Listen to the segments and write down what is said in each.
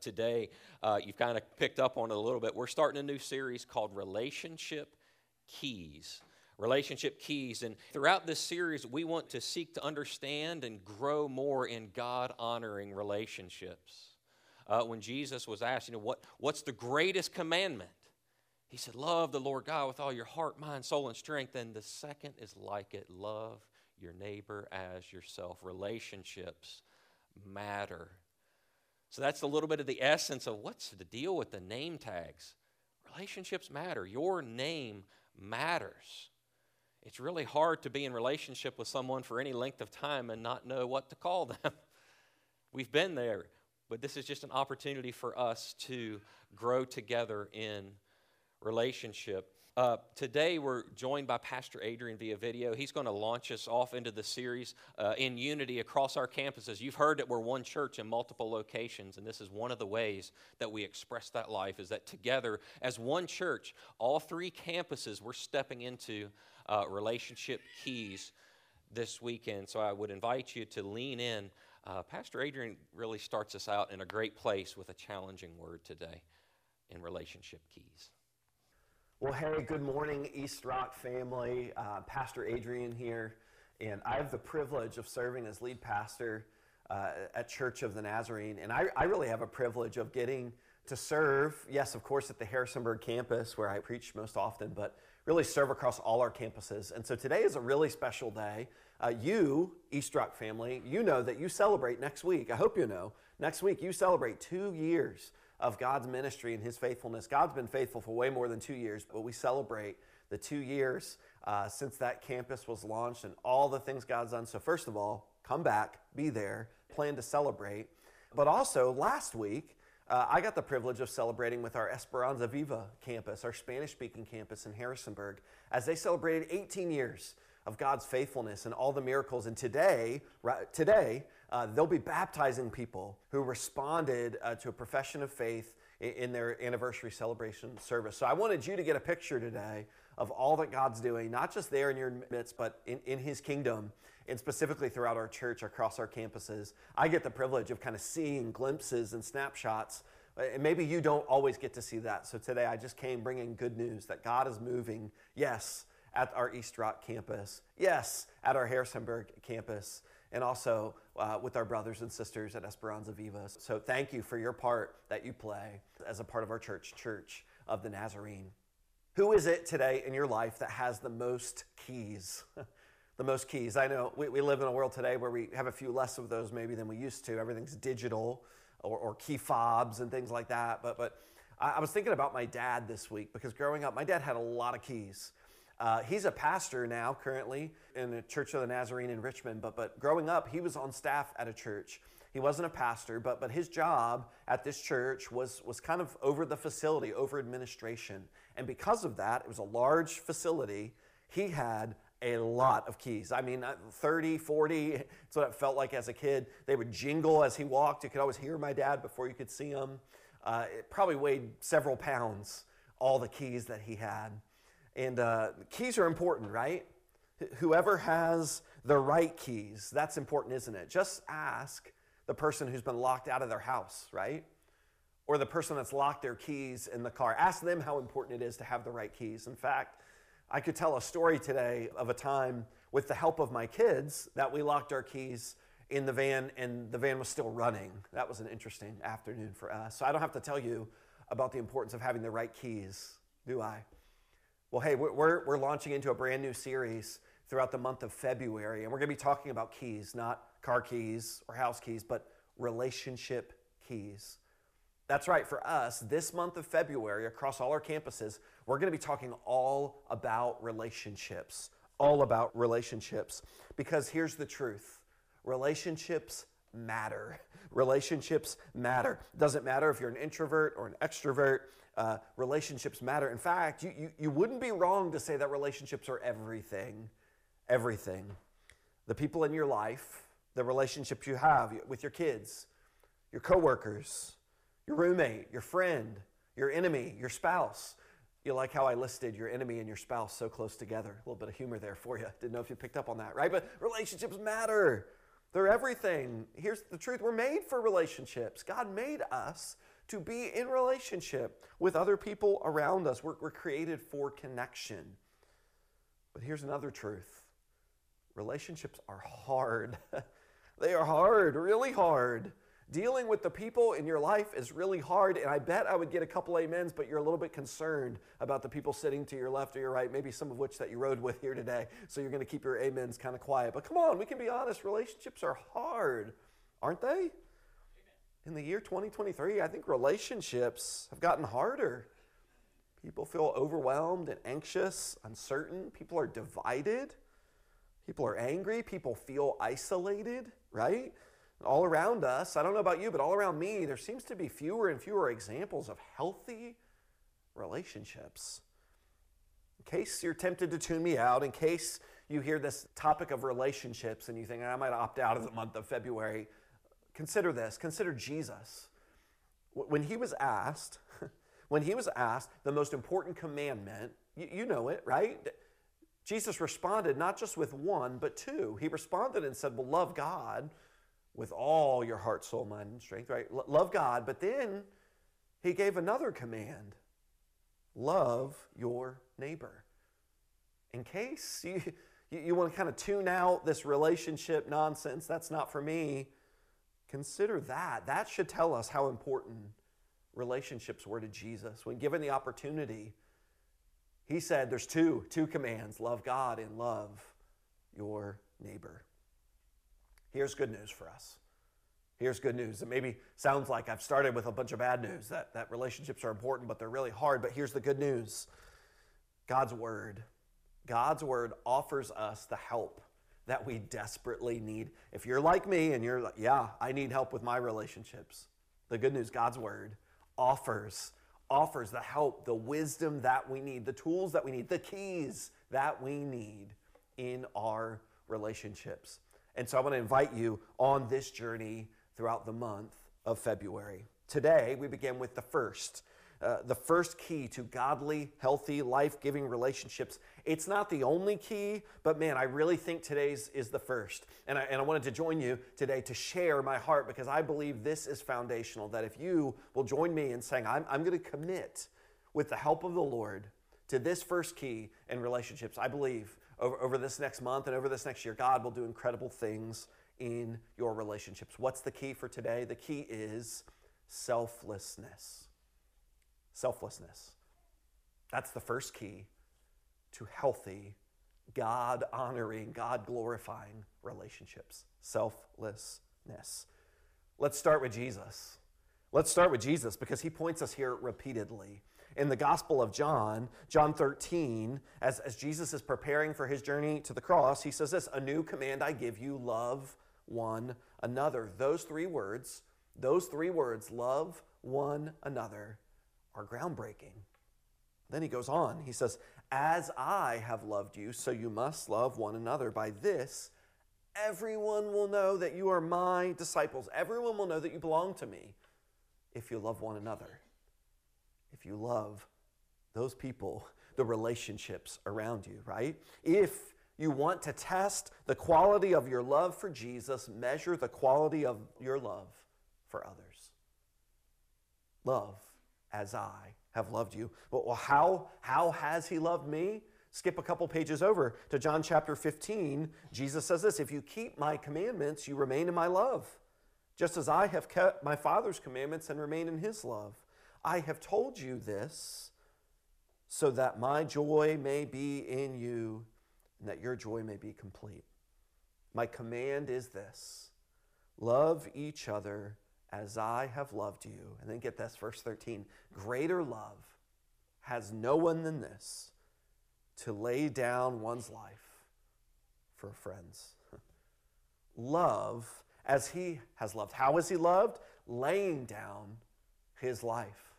Today, uh, you've kind of picked up on it a little bit. We're starting a new series called Relationship Keys. Relationship Keys. And throughout this series, we want to seek to understand and grow more in God honoring relationships. Uh, when Jesus was asked, you know, what, what's the greatest commandment? He said, Love the Lord God with all your heart, mind, soul, and strength. And the second is like it love your neighbor as yourself. Relationships matter. So that's a little bit of the essence of what's the deal with the name tags. Relationships matter. Your name matters. It's really hard to be in relationship with someone for any length of time and not know what to call them. We've been there, but this is just an opportunity for us to grow together in relationship. Uh, today, we're joined by Pastor Adrian via video. He's going to launch us off into the series uh, in unity across our campuses. You've heard that we're one church in multiple locations, and this is one of the ways that we express that life is that together, as one church, all three campuses, we're stepping into uh, relationship keys this weekend. So I would invite you to lean in. Uh, Pastor Adrian really starts us out in a great place with a challenging word today in relationship keys. Well, hey, good morning, East Rock family. Uh, pastor Adrian here, and I have the privilege of serving as lead pastor uh, at Church of the Nazarene. And I, I, really have a privilege of getting to serve, yes, of course, at the Harrisonburg campus where I preach most often, but really serve across all our campuses. And so today is a really special day. Uh, you, East Rock family, you know that you celebrate next week. I hope you know. Next week, you celebrate two years of God's ministry and His faithfulness. God's been faithful for way more than two years, but we celebrate the two years uh, since that campus was launched and all the things God's done. So, first of all, come back, be there, plan to celebrate. But also, last week, uh, I got the privilege of celebrating with our Esperanza Viva campus, our Spanish speaking campus in Harrisonburg, as they celebrated 18 years of God's faithfulness and all the miracles. And today, right, today, uh, they'll be baptizing people who responded uh, to a profession of faith in, in, their anniversary celebration service. So I wanted you to get a picture today of all that God's doing, not just there in your midst, but in, in His kingdom, and specifically throughout our church, across our campuses. I get the privilege of kind of seeing glimpses and snapshots. Uh, and maybe you don't always get to see that. So today I just came bringing good news that God is moving, yes, at our East Rock campus, yes, at our Harrisonburg campus and also uh, with our brothers and sisters at Esperanza Vivas. So thank you for your part that you play as a part of our church, Church of the Nazarene. Who is it today in your life that has the most keys? the most keys. I know we, we live in a world today where we have a few less of those maybe than we used to. Everything's digital or, or key fobs and things like that. But, but I, I was thinking about my dad this week because growing up, my dad had a lot of keys. Uh, he's a pastor now, currently, in the Church of the Nazarene in Richmond. But, but growing up, he was on staff at a church. He wasn't a pastor, but, but his job at this church was, was kind of over the facility, over administration. And because of that, it was a large facility. He had a lot of keys. I mean, uh, 30, 40, that's what it felt like as a kid. They would jingle as he walked. You could always hear my dad before you could see him. Uh, it probably weighed several pounds, all the keys that he had. And uh, keys are important, right? Whoever has the right keys, that's important, isn't it? Just ask the person who's been locked out of their house, right? Or the person that's locked their keys in the car. Ask them how important it is to have the right keys. In fact, I could tell a story today of a time with the help of my kids that we locked our keys in the van, and the van was still running. That was an interesting afternoon for us. So I don't have to tell you about the importance of having the right keys, do I? Well, hey, we're, we're launching into a brand new series throughout the month of February, and we're going to be talking about keys, not car keys or house keys, but relationship keys. That's right, for us, this month of February, across all our campuses, we're going to be talking all about relationships. All about relationships. Because here's the truth relationships matter. Relationships matter. Doesn't matter if you're an introvert or an extrovert, uh, relationships matter. In fact, you, you, you wouldn't be wrong to say that relationships are everything. Everything. The people in your life, the relationships you have with your kids, your coworkers, your roommate, your friend, your enemy, your spouse. You like how I listed your enemy and your spouse so close together. A little bit of humor there for you. Didn't know if you picked up on that, right? But relationships matter. They're everything. Here's the truth we're made for relationships. God made us to be in relationship with other people around us. We're, we're created for connection. But here's another truth relationships are hard. they are hard, really hard. Dealing with the people in your life is really hard, and I bet I would get a couple amens, but you're a little bit concerned about the people sitting to your left or your right, maybe some of which that you rode with here today. So you're going to keep your amens kind of quiet. But come on, we can be honest. Relationships are hard, aren't they? In the year 2023, I think relationships have gotten harder. People feel overwhelmed and anxious, uncertain. People are divided. People are angry. People feel isolated, right? all around us, I don't know about you, but all around me, there seems to be fewer and fewer examples of healthy relationships. In case you're tempted to tune me out, in case you hear this topic of relationships and you think, I might opt out of the month of February, consider this. Consider Jesus. When he was asked, when he was asked the most important commandment, you, you know it, right? Jesus responded not just with one, but two. He responded and said, Well, love God with all your heart, soul, mind, and strength, right? L- love God, but then he gave another command love your neighbor. In case you, you, you want to kind of tune out this relationship nonsense, that's not for me, consider that. That should tell us how important relationships were to Jesus. When given the opportunity, he said there's two, two commands love God and love your neighbor. Here's good news for us. Here's good news. It maybe sounds like I've started with a bunch of bad news that, that relationships are important, but they're really hard. But here's the good news God's Word. God's Word offers us the help that we desperately need. If you're like me and you're like, yeah, I need help with my relationships, the good news God's Word offers offers the help, the wisdom that we need, the tools that we need, the keys that we need in our relationships. And so I want to invite you on this journey throughout the month of February. Today, we begin with the first. Uh, the first key to godly, healthy, life giving relationships. It's not the only key, but man, I really think today's is the first. And I, and I wanted to join you today to share my heart because I believe this is foundational. That if you will join me in saying, I'm, I'm going to commit with the help of the Lord to this first key in relationships, I believe over, over this next month and over this next year, God will do incredible things in your relationships. What's the key for today? The key is selflessness. Selflessness. That's the first key to healthy, God honoring, God glorifying relationships. Selflessness. Let's start with Jesus. Let's start with Jesus because he points us here repeatedly in the Gospel of John, John 13, as, as Jesus is preparing for his journey to the cross, he says this A new command I give you, love one another. Those three words, those three words, love one another, are groundbreaking. Then he goes on, he says, As I have loved you, so you must love one another. By this, everyone will know that you are my disciples. Everyone will know that you belong to me if you love one another if you love those people, the relationships around you, right? If you want to test the quality of your love for Jesus, measure the quality of your love for others. Love as I have loved you. Well, how, how has he loved me? Skip a couple pages over to John chapter 15. Jesus says this If you keep my commandments, you remain in my love, just as I have kept my Father's commandments and remain in his love. I have told you this so that my joy may be in you and that your joy may be complete. My command is this love each other as I have loved you. And then get this, verse 13 greater love has no one than this to lay down one's life for friends. Love as he has loved. How has he loved? Laying down his life.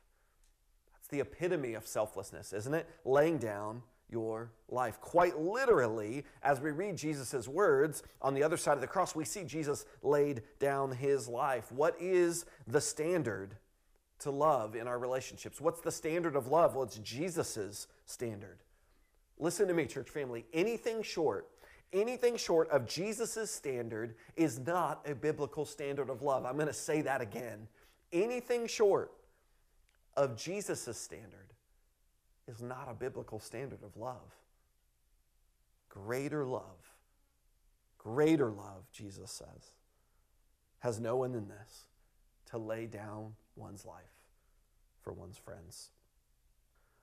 That's the epitome of selflessness, isn't it? Laying down your life. Quite literally, as we read Jesus' words on the other side of the cross, we see Jesus laid down his life. What is the standard to love in our relationships? What's the standard of love? Well, it's Jesus' standard. Listen to me, church family. Anything short, anything short of Jesus' standard is not a biblical standard of love. I'm going to say that again. Anything short of Jesus' standard is not a biblical standard of love. Greater love, greater love, Jesus says, has no one than this to lay down one's life for one's friends.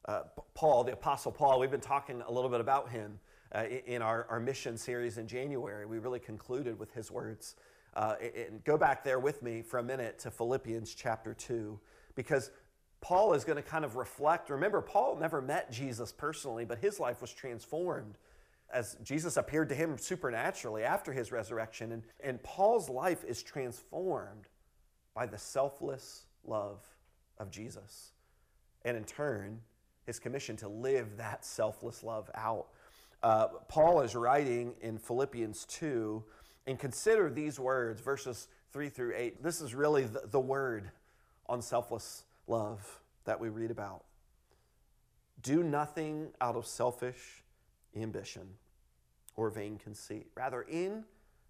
Uh, Paul, the Apostle Paul, we've been talking a little bit about him uh, in our, our mission series in January. We really concluded with his words. Uh, and go back there with me for a minute to Philippians chapter 2, because Paul is going to kind of reflect. Remember, Paul never met Jesus personally, but his life was transformed as Jesus appeared to him supernaturally after his resurrection. And, and Paul's life is transformed by the selfless love of Jesus. And in turn, his commission to live that selfless love out. Uh, Paul is writing in Philippians 2, and consider these words, verses 3 through 8. This is really the, the word on selfless love that we read about. Do nothing out of selfish ambition or vain conceit. Rather, in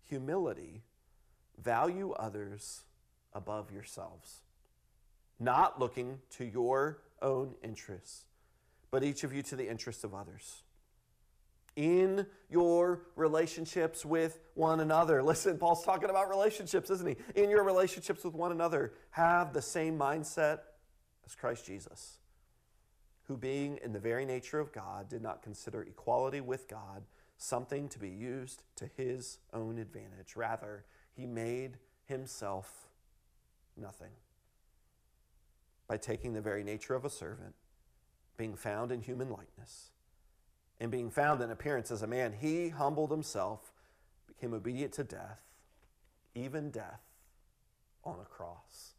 humility, value others above yourselves, not looking to your own interests but each of you to the interests of others. In your relationships with one another. Listen, Paul's talking about relationships, isn't he? In your relationships with one another, have the same mindset as Christ Jesus, who, being in the very nature of God, did not consider equality with God something to be used to his own advantage. Rather, he made himself nothing by taking the very nature of a servant being found in human likeness, and being found in appearance as a man, he humbled himself, became obedient to death, even death on a cross.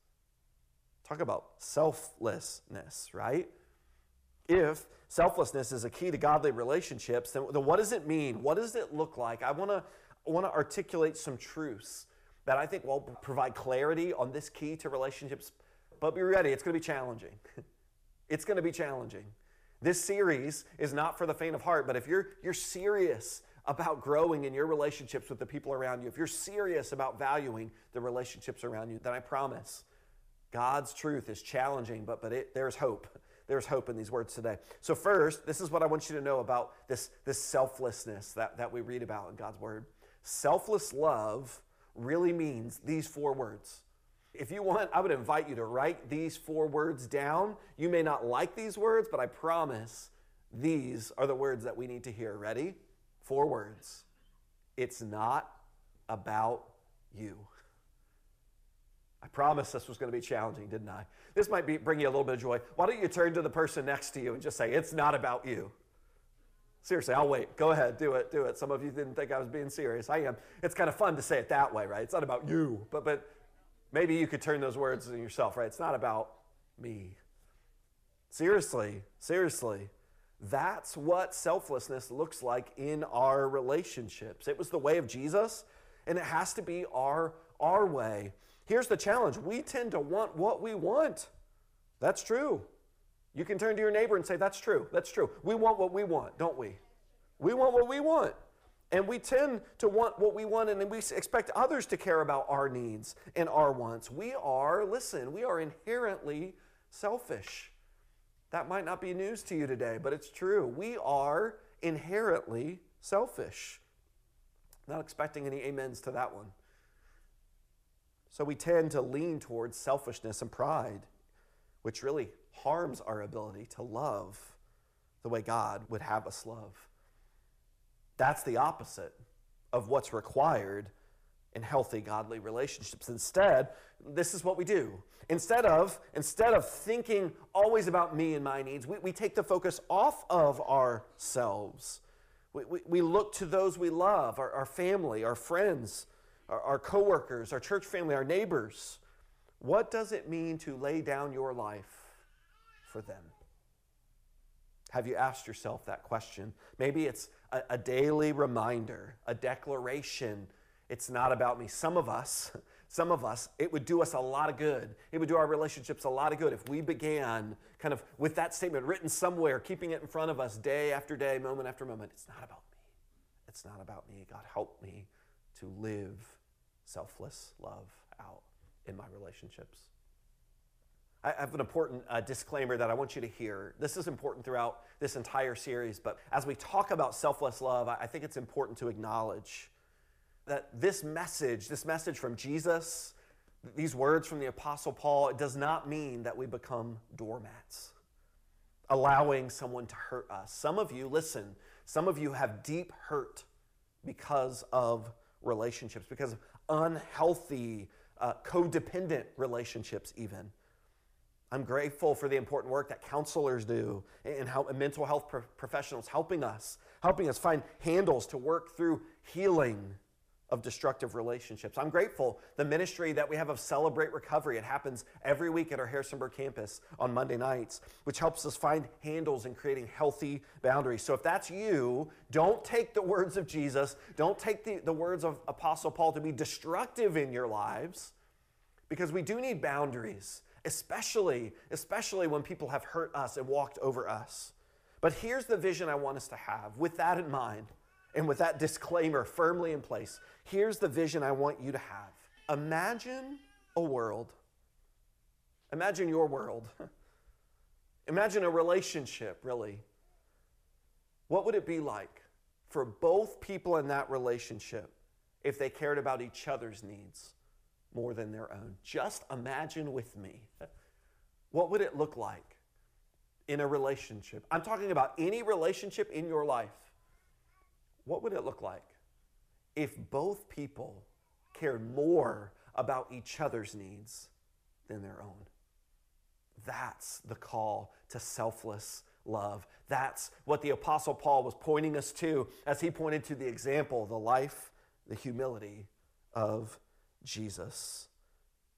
Talk about selflessness, right? If selflessness is a key to godly relationships, then, then what does it mean? What does it look like? I want to want to articulate some truths that I think will provide clarity on this key to relationships. But be ready, it's going to be challenging. It's going to be challenging. This series is not for the faint of heart, but if you're, you're serious about growing in your relationships with the people around you, if you're serious about valuing the relationships around you, then I promise God's truth is challenging, but, but it, there's hope. There's hope in these words today. So, first, this is what I want you to know about this, this selflessness that, that we read about in God's Word. Selfless love really means these four words if you want, I would invite you to write these four words down. You may not like these words, but I promise these are the words that we need to hear. Ready? Four words. It's not about you. I promised this was going to be challenging, didn't I? This might be, bring you a little bit of joy. Why don't you turn to the person next to you and just say, It's not about you? Seriously, I'll wait. Go ahead, do it, do it. Some of you didn't think I was being serious. I am. It's kind of fun to say it that way, right? It's not about you, but but Maybe you could turn those words in yourself, right? It's not about me. Seriously, seriously. That's what selflessness looks like in our relationships. It was the way of Jesus, and it has to be our, our way. Here's the challenge we tend to want what we want. That's true. You can turn to your neighbor and say, That's true. That's true. We want what we want, don't we? We want what we want. And we tend to want what we want, and we expect others to care about our needs and our wants. We are, listen, we are inherently selfish. That might not be news to you today, but it's true. We are inherently selfish. Not expecting any amens to that one. So we tend to lean towards selfishness and pride, which really harms our ability to love the way God would have us love. That's the opposite of what's required in healthy godly relationships. Instead, this is what we do. Instead of, instead of thinking always about me and my needs, we, we take the focus off of ourselves. We, we, we look to those we love, our, our family, our friends, our, our coworkers, our church family, our neighbors. What does it mean to lay down your life for them? Have you asked yourself that question? Maybe it's a, a daily reminder, a declaration. It's not about me. Some of us, some of us, it would do us a lot of good. It would do our relationships a lot of good if we began kind of with that statement written somewhere, keeping it in front of us day after day, moment after moment. It's not about me. It's not about me. God, help me to live selfless love out in my relationships. I have an important uh, disclaimer that I want you to hear. This is important throughout this entire series, but as we talk about selfless love, I think it's important to acknowledge that this message, this message from Jesus, these words from the Apostle Paul, it does not mean that we become doormats, allowing someone to hurt us. Some of you, listen, some of you have deep hurt because of relationships, because unhealthy, uh, codependent relationships, even. I'm grateful for the important work that counselors do and how mental health pro- professionals helping us, helping us find handles to work through healing of destructive relationships. I'm grateful the ministry that we have of Celebrate Recovery. It happens every week at our Harrisonburg campus on Monday nights, which helps us find handles in creating healthy boundaries. So if that's you, don't take the words of Jesus, don't take the, the words of Apostle Paul to be destructive in your lives, because we do need boundaries especially, especially when people have hurt us and walked over us. But here's the vision I want us to have. With that in mind, and with that disclaimer firmly in place, here's the vision I want you to have. Imagine a world. Imagine your world. Imagine a relationship, really. What would it be like for both people in that relationship if they cared about each other's needs? more than their own. Just imagine with me what would it look like in a relationship? I'm talking about any relationship in your life. What would it look like if both people cared more about each other's needs than their own? That's the call to selfless love. That's what the Apostle Paul was pointing us to as he pointed to the example, the life, the humility of Jesus.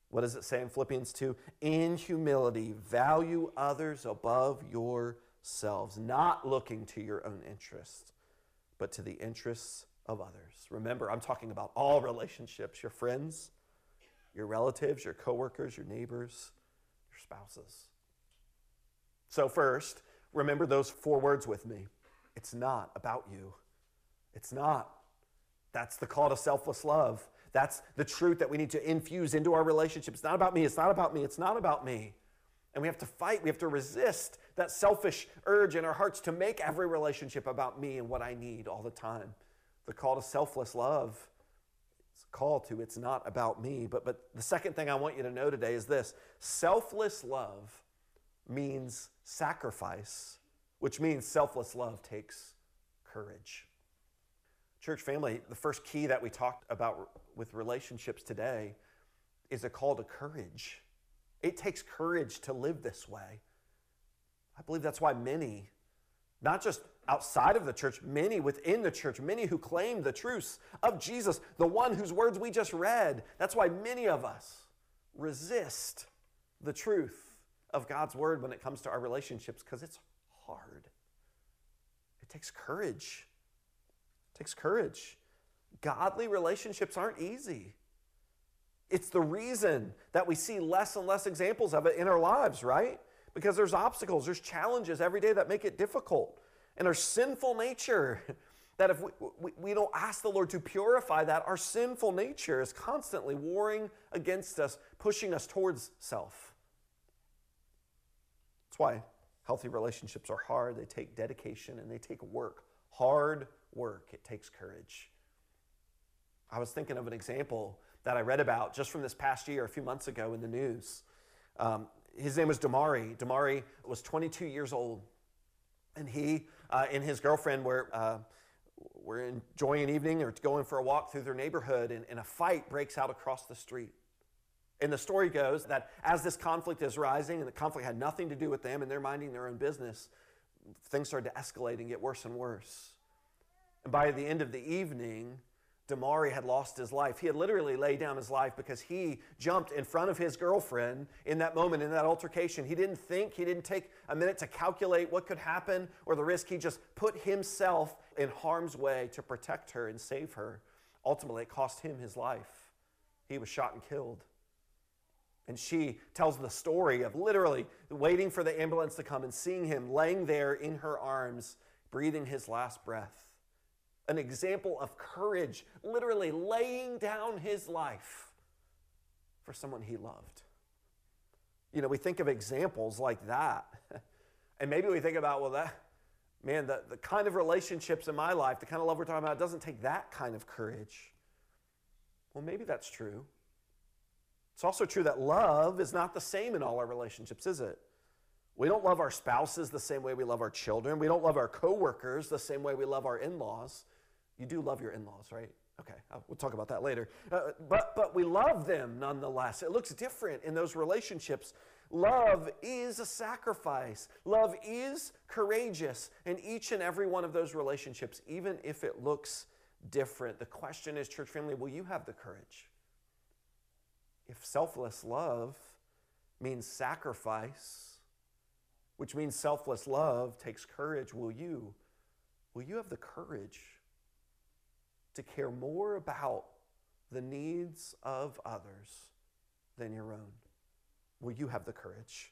What does it say in Philippians 2? In humility, value others above yourselves, not looking to your own interests, but to the interests of others. Remember, I'm talking about all relationships your friends, your relatives, your coworkers, your neighbors, your spouses. So, first, remember those four words with me. It's not about you. It's not. That's the call to selfless love. That's the truth that we need to infuse into our relationship. It's not about me. It's not about me. It's not about me. And we have to fight. We have to resist that selfish urge in our hearts to make every relationship about me and what I need all the time. The call to selfless love it's a call to it's not about me. But, but the second thing I want you to know today is this selfless love means sacrifice, which means selfless love takes courage. Church family, the first key that we talked about with relationships today is a call to courage. It takes courage to live this way. I believe that's why many, not just outside of the church, many within the church, many who claim the truths of Jesus, the one whose words we just read, that's why many of us resist the truth of God's word when it comes to our relationships because it's hard. It takes courage. It takes courage. Godly relationships aren't easy. It's the reason that we see less and less examples of it in our lives, right? Because there's obstacles, there's challenges every day that make it difficult. And our sinful nature, that if we, we, we, don't ask the Lord to purify that, our sinful nature is constantly warring against us, pushing us towards self. That's why healthy relationships are hard. They take dedication and they take work hard work, it takes courage. I was thinking of an example that I read about just from this past year, a few months ago in the news. Um, his name was Damari. Damari was 22 years old, and he uh, and his girlfriend were. Uh, were enjoying an evening or going for a walk through their neighborhood, and, and a fight breaks out across the street. And the story goes that as this conflict is rising, and the conflict had nothing to do with them, and they're minding their own business, things started to escalate and get worse and worse. And by the end of the evening, Damari had lost his life. He had literally laid down his life because he jumped in front of his girlfriend in that moment, in that altercation. He didn't think, he didn't take a minute to calculate what could happen or the risk. He just put himself in harm's way to protect her and save her. Ultimately, it cost him his life. He was shot and killed. And she tells the story of literally waiting for the ambulance to come and seeing him laying there in her arms, breathing his last breath an example of courage, literally laying down his life for someone he loved. You know, we think of examples like that. And maybe we think about, well, that, man, the, the kind of relationships in my life, the kind of love we're talking about, doesn't take that kind of courage. Well, maybe that's true. It's also true that love is not the same in all our relationships, is it? We don't love our spouses the same way we love our children. We don't love our coworkers the same way we love our in laws. You do love your in laws, right? Okay, we'll talk about that later. Uh, but, but we love them nonetheless. It looks different in those relationships. Love is a sacrifice, love is courageous in each and every one of those relationships, even if it looks different. The question is, church family, will you have the courage? If selfless love means sacrifice, which means selfless love takes courage, will you? Will you have the courage to care more about the needs of others than your own? Will you have the courage?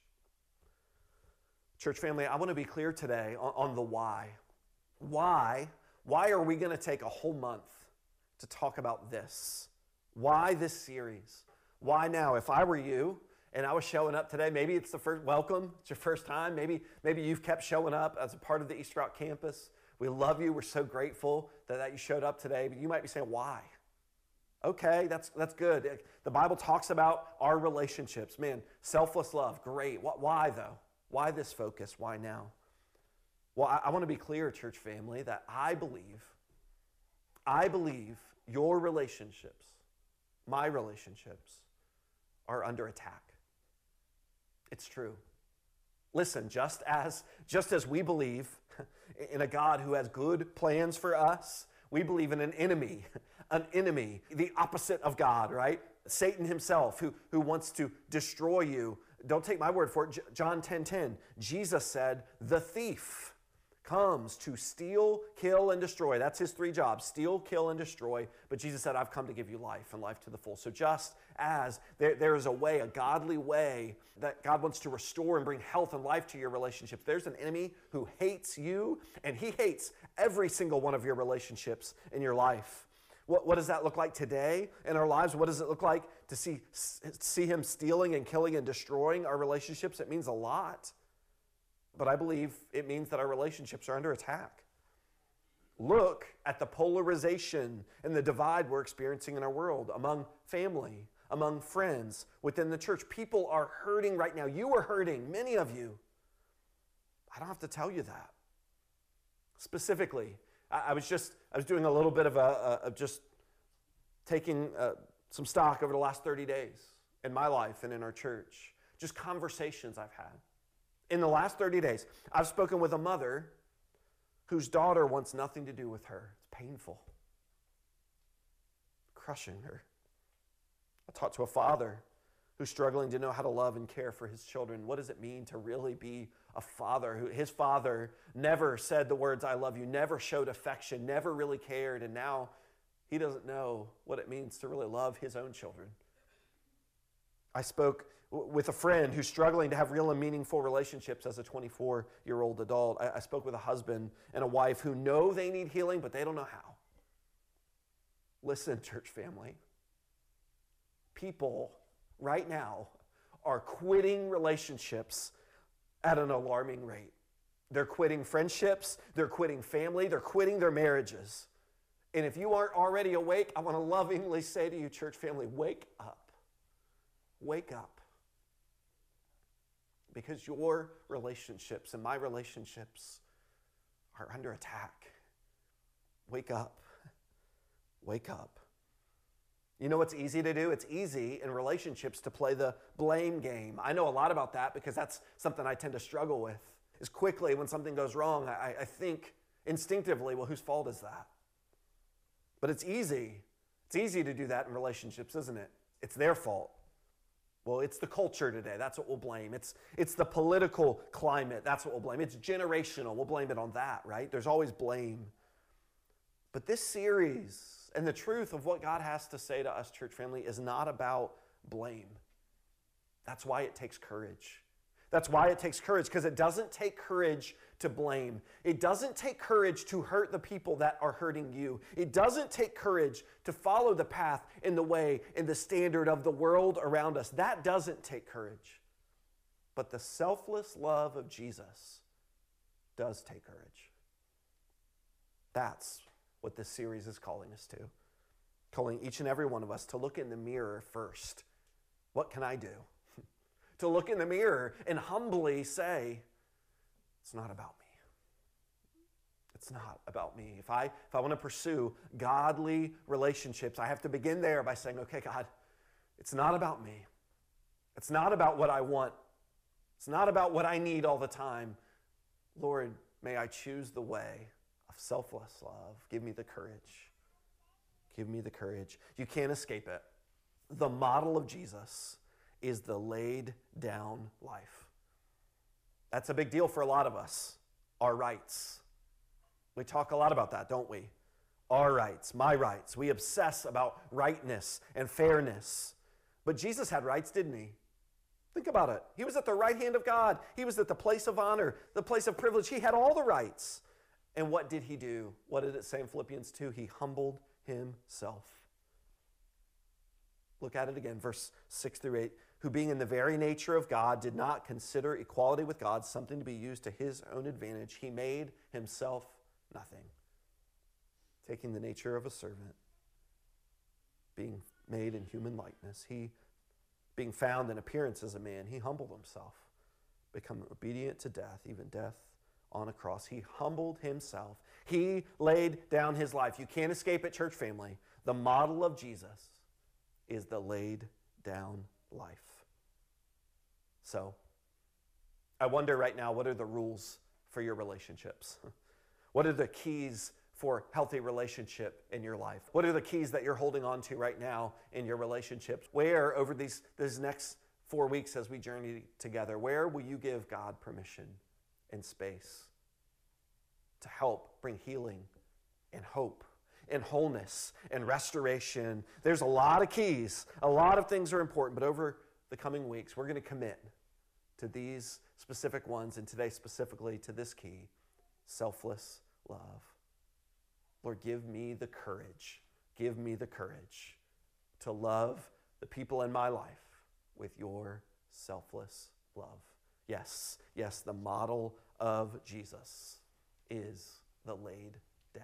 Church family, I want to be clear today on, on the why. Why? Why are we going to take a whole month to talk about this? Why this series? Why now? If I were you and I was showing up today, maybe it's the first welcome, it's your first time. Maybe, maybe you've kept showing up as a part of the East Rock campus. We love you. We're so grateful that, that you showed up today. But you might be saying, why? Okay, that's, that's good. The Bible talks about our relationships. Man, selfless love, great. Why though? Why this focus? Why now? Well, I, I want to be clear, church family, that I believe, I believe your relationships, my relationships, are under attack. It's true. Listen, just as just as we believe in a God who has good plans for us. We believe in an enemy, an enemy, the opposite of God, right? Satan himself, who, who wants to destroy you. Don't take my word for it. John 10 10, Jesus said, The thief comes to steal, kill, and destroy. That's his three jobs steal, kill, and destroy. But Jesus said, I've come to give you life and life to the full. So just as there, there is a way, a godly way, that God wants to restore and bring health and life to your relationships, there's an enemy who hates you, and he hates every single one of your relationships in your life. What, what does that look like today in our lives? What does it look like to see, see him stealing and killing and destroying our relationships? It means a lot. But I believe it means that our relationships are under attack. Look at the polarization and the divide we're experiencing in our world among family, among friends, within the church. People are hurting right now. You are hurting, many of you. I don't have to tell you that. Specifically, I, was just I was doing a little bit of a, a of just taking uh, some stock over the last 30 days in my life and in our church, just conversations I've had. In the last 30 days, I've spoken with a mother whose daughter wants nothing to do with her. It's painful, crushing her. I talked to a father who's struggling to know how to love and care for his children. What does it mean to really be a father his father never said the words I love you, never showed affection, never really cared, and now he doesn't know what it means to really love his own children. I spoke with a friend who's struggling to have real and meaningful relationships as a 24 year old adult. I, I, spoke with a husband and a wife who know they need healing, but they don't know how. Listen, church family. People right now are quitting relationships at an alarming rate. They're quitting friendships, they're quitting family, they're quitting their marriages. And if you aren't already awake, I want to lovingly say to you, church family, wake up. Wake up. Because your relationships and my relationships are under attack. Wake up. Wake up. You know what's easy to do? It's easy in relationships to play the blame game. I know a lot about that because that's something I tend to struggle with. Is quickly when something goes wrong, I, I think instinctively, well, whose fault is that? But it's easy. It's easy to do that in relationships, isn't it? It's their fault. Well, it's the culture today. That's what we'll blame. It's, it's the political climate. That's what we'll blame. It's generational. We'll blame it on that, right? There's always blame. But this series and the truth of what God has to say to us, church family, is not about blame. That's why it takes courage. That's why it takes courage, because it doesn't take courage to blame. It doesn't take courage to hurt the people that are hurting you. It doesn't take courage to follow the path in the way in the standard of the world around us. That doesn't take courage. But the selfless love of Jesus does take courage. That's what this series is calling us to. Calling each and every one of us to look in the mirror first. What can I do? to look in the mirror and humbly say, It's not about me. It's not about me. If I, if I want to pursue godly relationships, I have to begin there by saying, Okay, God, it's not about me. It's not about what I want. It's not about what I need all the time. Lord, may I choose the way of selfless love. Give me the courage. Give me the courage. You can't escape it. The model of Jesus is the laid down life. That's a big deal for a lot of us. Our rights. We talk a lot about that, don't we? Our rights, my rights. We obsess about rightness and fairness. But Jesus had rights, didn't he? Think about it. He was at the right hand of God, he was at the place of honor, the place of privilege. He had all the rights. And what did he do? What did it say in Philippians 2? He humbled himself. Look at it again, verse 6 through 8 who, being in the very nature of God, did not consider equality with God something to be used to his own advantage. He made himself nothing, taking the nature of a servant, being made in human likeness. He, being found in appearance as a man, he humbled himself, become obedient to death, even death on a cross. He humbled himself. He laid down his life. You can't escape it, church family. The model of Jesus is the laid down life. So, I wonder right now what are the rules for your relationships? What are the keys for healthy relationship in your life? What are the keys that you're holding on to right now in your relationships? Where over these these next 4 weeks as we journey together, where will you give God permission and space to help bring healing and hope and wholeness and restoration? There's a lot of keys. A lot of things are important, but over the coming weeks, we're going to commit to these specific ones, and today specifically to this key selfless love. Lord, give me the courage, give me the courage to love the people in my life with your selfless love. Yes, yes, the model of Jesus is the laid down